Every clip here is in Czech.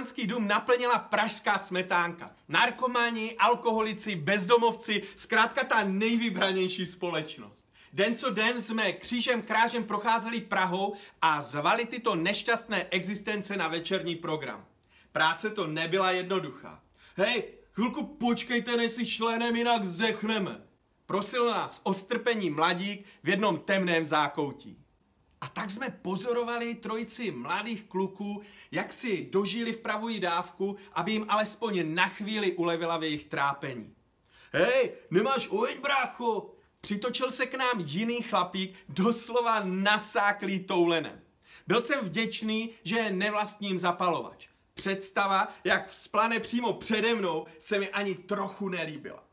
pánský dům naplnila pražská smetánka. Narkomani, alkoholici, bezdomovci, zkrátka ta nejvybranější společnost. Den co den jsme křížem krážem procházeli Prahou a zvali tyto nešťastné existence na večerní program. Práce to nebyla jednoduchá. Hej, chvilku počkejte, než si šlenem, jinak zdechneme. Prosil nás o strpení mladík v jednom temném zákoutí. A tak jsme pozorovali trojici mladých kluků, jak si dožili vpravují dávku, aby jim alespoň na chvíli ulevila v jejich trápení. Hej, nemáš oheň, brácho? Přitočil se k nám jiný chlapík, doslova nasáklý toulenem. Byl jsem vděčný, že je nevlastním zapalovač. Představa, jak vzplane přímo přede mnou, se mi ani trochu nelíbila.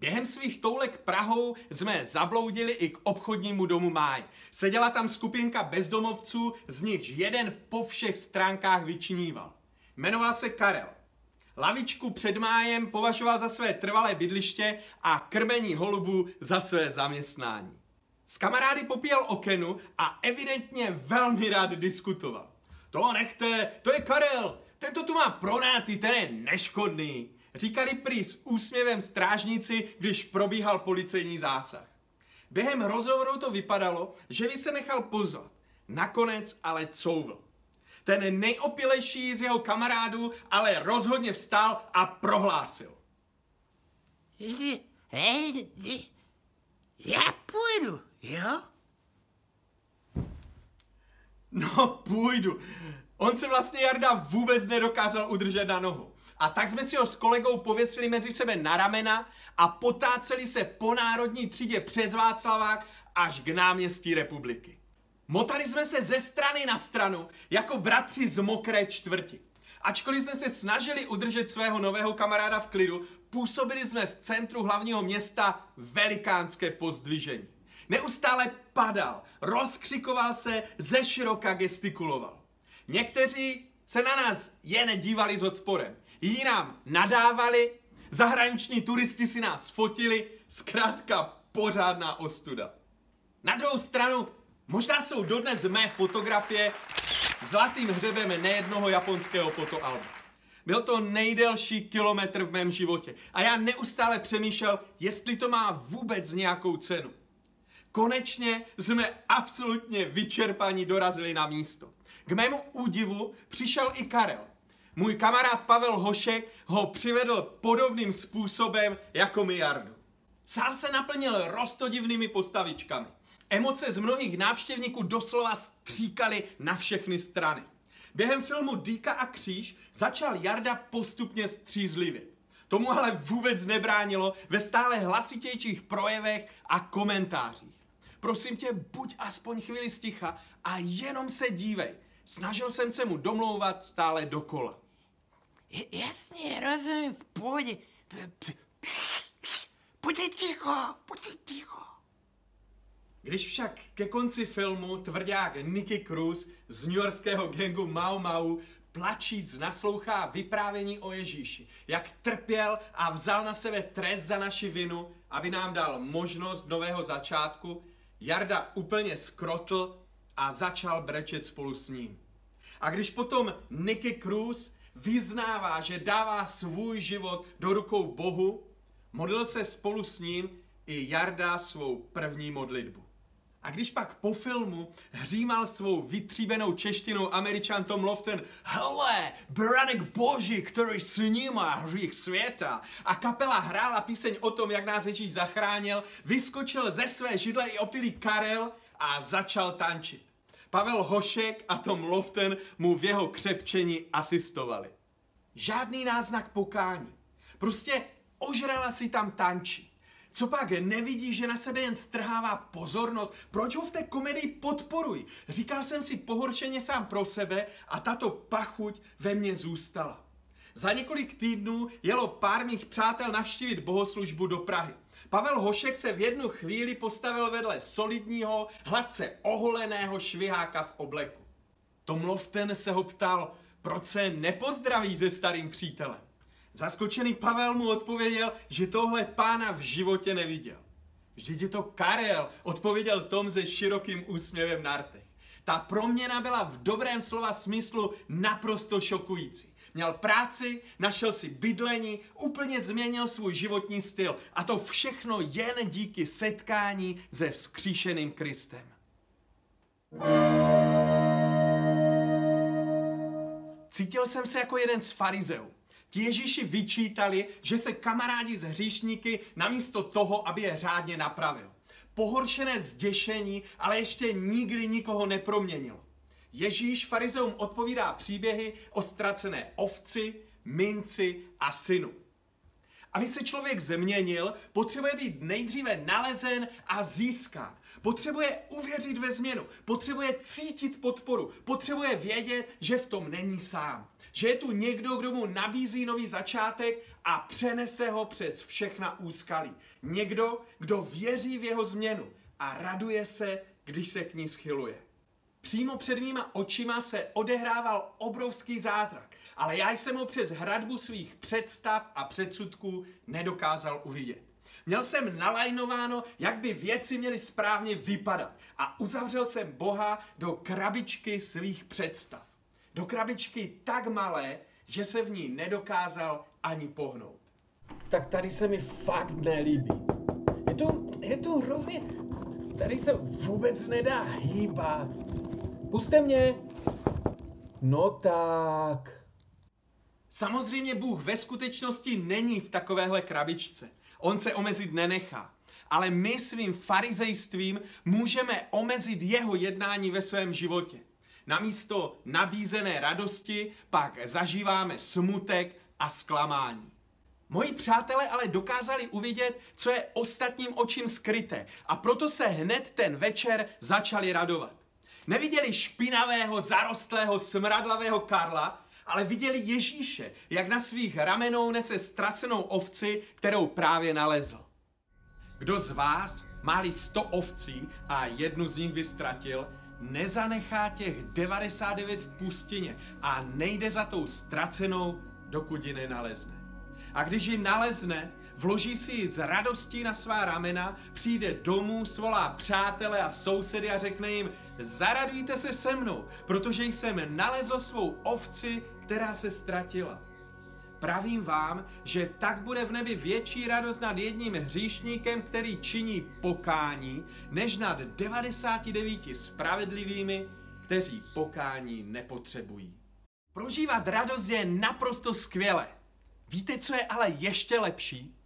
Během svých toulek Prahou jsme zabloudili i k obchodnímu domu Máj. Seděla tam skupinka bezdomovců, z nichž jeden po všech stránkách vyčiníval. Jmenoval se Karel. Lavičku před májem považoval za své trvalé bydliště a krmení holubů za své zaměstnání. S kamarády popíjel okenu a evidentně velmi rád diskutoval. To nechte, to je Karel, tento tu má pronáty, ten je neškodný. Říkali prý s úsměvem strážníci, když probíhal policejní zásah. Během rozhovoru to vypadalo, že by se nechal pozvat. Nakonec ale couvl. Ten nejopilejší z jeho kamarádů ale rozhodně vstal a prohlásil. Já půjdu, jo? No, půjdu. On se vlastně Jarda vůbec nedokázal udržet na nohu. A tak jsme si ho s kolegou pověsili mezi sebe na ramena a potáceli se po národní třídě přes Václavák až k náměstí republiky. Motali jsme se ze strany na stranu, jako bratři z mokré čtvrti. Ačkoliv jsme se snažili udržet svého nového kamaráda v klidu, působili jsme v centru hlavního města velikánské pozdvižení. Neustále padal, rozkřikoval se, ze široka gestikuloval. Někteří se na nás jen dívali s odporem. Jiní nám nadávali, zahraniční turisti si nás fotili, zkrátka pořádná ostuda. Na druhou stranu, možná jsou dodnes mé fotografie zlatým hřebem nejednoho japonského fotoalba. Byl to nejdelší kilometr v mém životě a já neustále přemýšlel, jestli to má vůbec nějakou cenu. Konečně jsme absolutně vyčerpaní dorazili na místo. K mému údivu přišel i Karel. Můj kamarád Pavel Hošek ho přivedl podobným způsobem jako mi Jardu. Sál se naplnil rostodivnými postavičkami. Emoce z mnohých návštěvníků doslova stříkaly na všechny strany. Během filmu Dýka a kříž začal Jarda postupně střízlivit. Tomu ale vůbec nebránilo ve stále hlasitějších projevech a komentářích. Prosím tě, buď aspoň chvíli sticha a jenom se dívej. Snažil jsem se mu domlouvat stále dokola. Jasně, rozumím, v pohodě. Buďte ticho, buďte ticho. Když však ke konci filmu tvrdák Nicky Cruz z newyorského gangu Mau Mau plačíc naslouchá vyprávění o Ježíši, jak trpěl a vzal na sebe trest za naši vinu, aby nám dal možnost nového začátku, Jarda úplně skrotl a začal brečet spolu s ním. A když potom Nicky Cruz vyznává, že dává svůj život do rukou Bohu, modlil se spolu s ním i Jarda svou první modlitbu. A když pak po filmu hřímal svou vytříbenou češtinou američan Tom Lofton Hele, beranek boží, který snímá hřích světa a kapela hrála píseň o tom, jak nás Ježíš zachránil, vyskočil ze své židle i opilý Karel a začal tančit. Pavel Hošek a Tom Lofton mu v jeho křepčení asistovali. Žádný náznak pokání. Prostě ožrala si tam tančí. Co pak, nevidí, že na sebe jen strhává pozornost? Proč ho v té komedii podporuji? Říkal jsem si pohoršeně sám pro sebe a tato pachuť ve mně zůstala. Za několik týdnů jelo pár mých přátel navštívit bohoslužbu do Prahy. Pavel Hošek se v jednu chvíli postavil vedle solidního, hladce oholeného šviháka v obleku. Tom Loften se ho ptal, proč se nepozdraví se starým přítelem. Zaskočený Pavel mu odpověděl, že tohle pána v životě neviděl. Vždyť je to Karel, odpověděl Tom se širokým úsměvem na rtech. Ta proměna byla v dobrém slova smyslu naprosto šokující. Měl práci, našel si bydlení, úplně změnil svůj životní styl. A to všechno jen díky setkání se vzkříšeným Kristem. Cítil jsem se jako jeden z farizeů. Ti Ježíši vyčítali, že se kamarádi z hříšníky namísto toho, aby je řádně napravil. Pohoršené zděšení, ale ještě nikdy nikoho neproměnilo. Ježíš farizeům odpovídá příběhy o ztracené ovci, minci a synu. Aby se člověk změnil, potřebuje být nejdříve nalezen a získán. Potřebuje uvěřit ve změnu, potřebuje cítit podporu, potřebuje vědět, že v tom není sám. Že je tu někdo, kdo mu nabízí nový začátek a přenese ho přes všechna úskalí. Někdo, kdo věří v jeho změnu a raduje se, když se k ní schyluje. Přímo před mýma očima se odehrával obrovský zázrak, ale já jsem ho přes hradbu svých představ a předsudků nedokázal uvidět. Měl jsem nalajnováno, jak by věci měly správně vypadat a uzavřel jsem Boha do krabičky svých představ. Do krabičky tak malé, že se v ní nedokázal ani pohnout. Tak tady se mi fakt nelíbí. Je to, je to hrozně... Tady se vůbec nedá hýbat. Puste mě. No tak. Samozřejmě Bůh ve skutečnosti není v takovéhle krabičce. On se omezit nenechá. Ale my svým farizejstvím můžeme omezit jeho jednání ve svém životě. Namísto nabízené radosti pak zažíváme smutek a zklamání. Moji přátelé ale dokázali uvidět, co je ostatním očím skryté a proto se hned ten večer začali radovat. Neviděli špinavého, zarostlého, smradlavého Karla, ale viděli Ježíše, jak na svých ramenou nese ztracenou ovci, kterou právě nalezl. Kdo z vás, máli sto ovcí a jednu z nich by ztratil, nezanechá těch 99 v pustině a nejde za tou ztracenou, dokud ji nenalezne. A když ji nalezne, vloží si ji z radostí na svá ramena, přijde domů, svolá přátele a sousedy a řekne jim, zaradujte se se mnou, protože jsem nalezl svou ovci, která se ztratila. Pravím vám, že tak bude v nebi větší radost nad jedním hříšníkem, který činí pokání, než nad 99 spravedlivými, kteří pokání nepotřebují. Prožívat radost je naprosto skvělé. Víte, co je ale ještě lepší?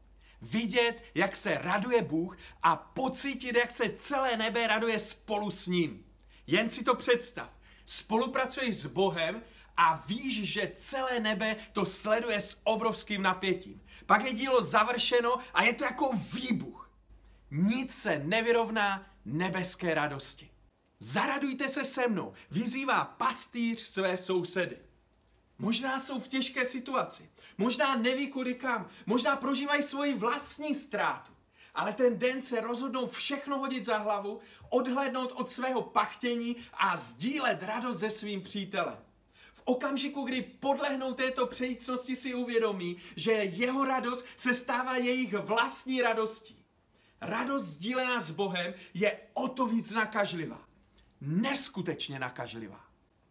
Vidět, jak se raduje Bůh a pocítit, jak se celé nebe raduje spolu s ním. Jen si to představ. Spolupracuješ s Bohem a víš, že celé nebe to sleduje s obrovským napětím. Pak je dílo završeno a je to jako výbuch. Nic se nevyrovná nebeské radosti. Zaradujte se se mnou, vyzývá pastýř své sousedy. Možná jsou v těžké situaci, možná neví kudy kam, možná prožívají svoji vlastní ztrátu. Ale ten den se rozhodnou všechno hodit za hlavu, odhlednout od svého pachtění a sdílet radost se svým přítelem. Okamžiku, kdy podlehnou této přejícnosti, si uvědomí, že jeho radost se stává jejich vlastní radostí. Radost sdílená s Bohem je o to víc nakažlivá. Neskutečně nakažlivá.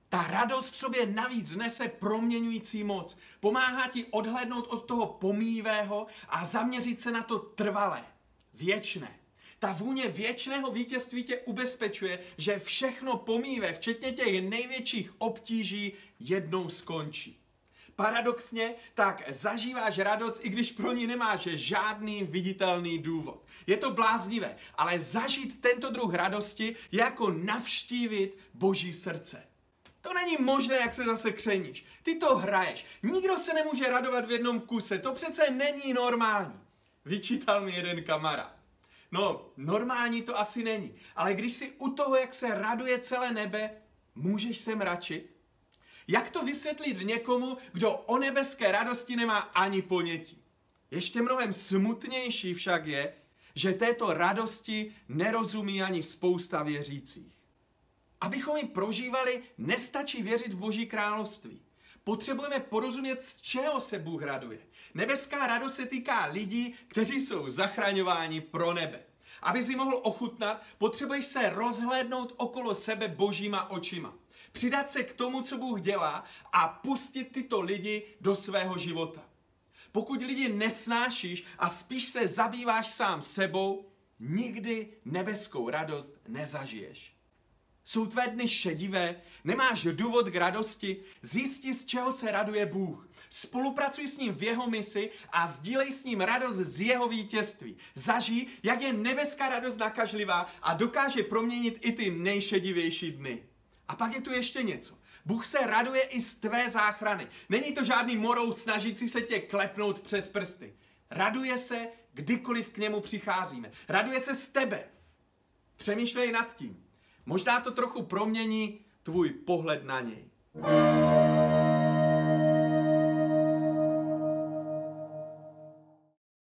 Ta radost v sobě navíc nese proměňující moc. Pomáhá ti odhlednout od toho pomývého a zaměřit se na to trvalé, věčné. Ta vůně věčného vítězství tě ubezpečuje, že všechno pomíve, včetně těch největších obtíží, jednou skončí. Paradoxně tak zažíváš radost, i když pro ní nemáš žádný viditelný důvod. Je to bláznivé, ale zažít tento druh radosti je jako navštívit Boží srdce. To není možné, jak se zase křeníš. Ty to hraješ. Nikdo se nemůže radovat v jednom kuse. To přece není normální. Vyčítal mi jeden kamarád. No, normální to asi není. Ale když si u toho, jak se raduje celé nebe, můžeš se mračit? Jak to vysvětlit někomu, kdo o nebeské radosti nemá ani ponětí? Ještě mnohem smutnější však je, že této radosti nerozumí ani spousta věřících. Abychom ji prožívali, nestačí věřit v Boží království. Potřebujeme porozumět, z čeho se Bůh raduje. Nebeská radost se týká lidí, kteří jsou zachraňováni pro nebe. Aby si mohl ochutnat, potřebuješ se rozhlédnout okolo sebe božíma očima. Přidat se k tomu, co Bůh dělá a pustit tyto lidi do svého života. Pokud lidi nesnášíš a spíš se zabýváš sám sebou, nikdy nebeskou radost nezažiješ. Jsou tvé dny šedivé? Nemáš důvod k radosti? Zjisti, z čeho se raduje Bůh. Spolupracuj s ním v jeho misi a sdílej s ním radost z jeho vítězství. Zažij, jak je nebeská radost nakažlivá a dokáže proměnit i ty nejšedivější dny. A pak je tu ještě něco. Bůh se raduje i z tvé záchrany. Není to žádný morou snažící se tě klepnout přes prsty. Raduje se, kdykoliv k němu přicházíme. Raduje se z tebe. Přemýšlej nad tím. Možná to trochu promění tvůj pohled na něj.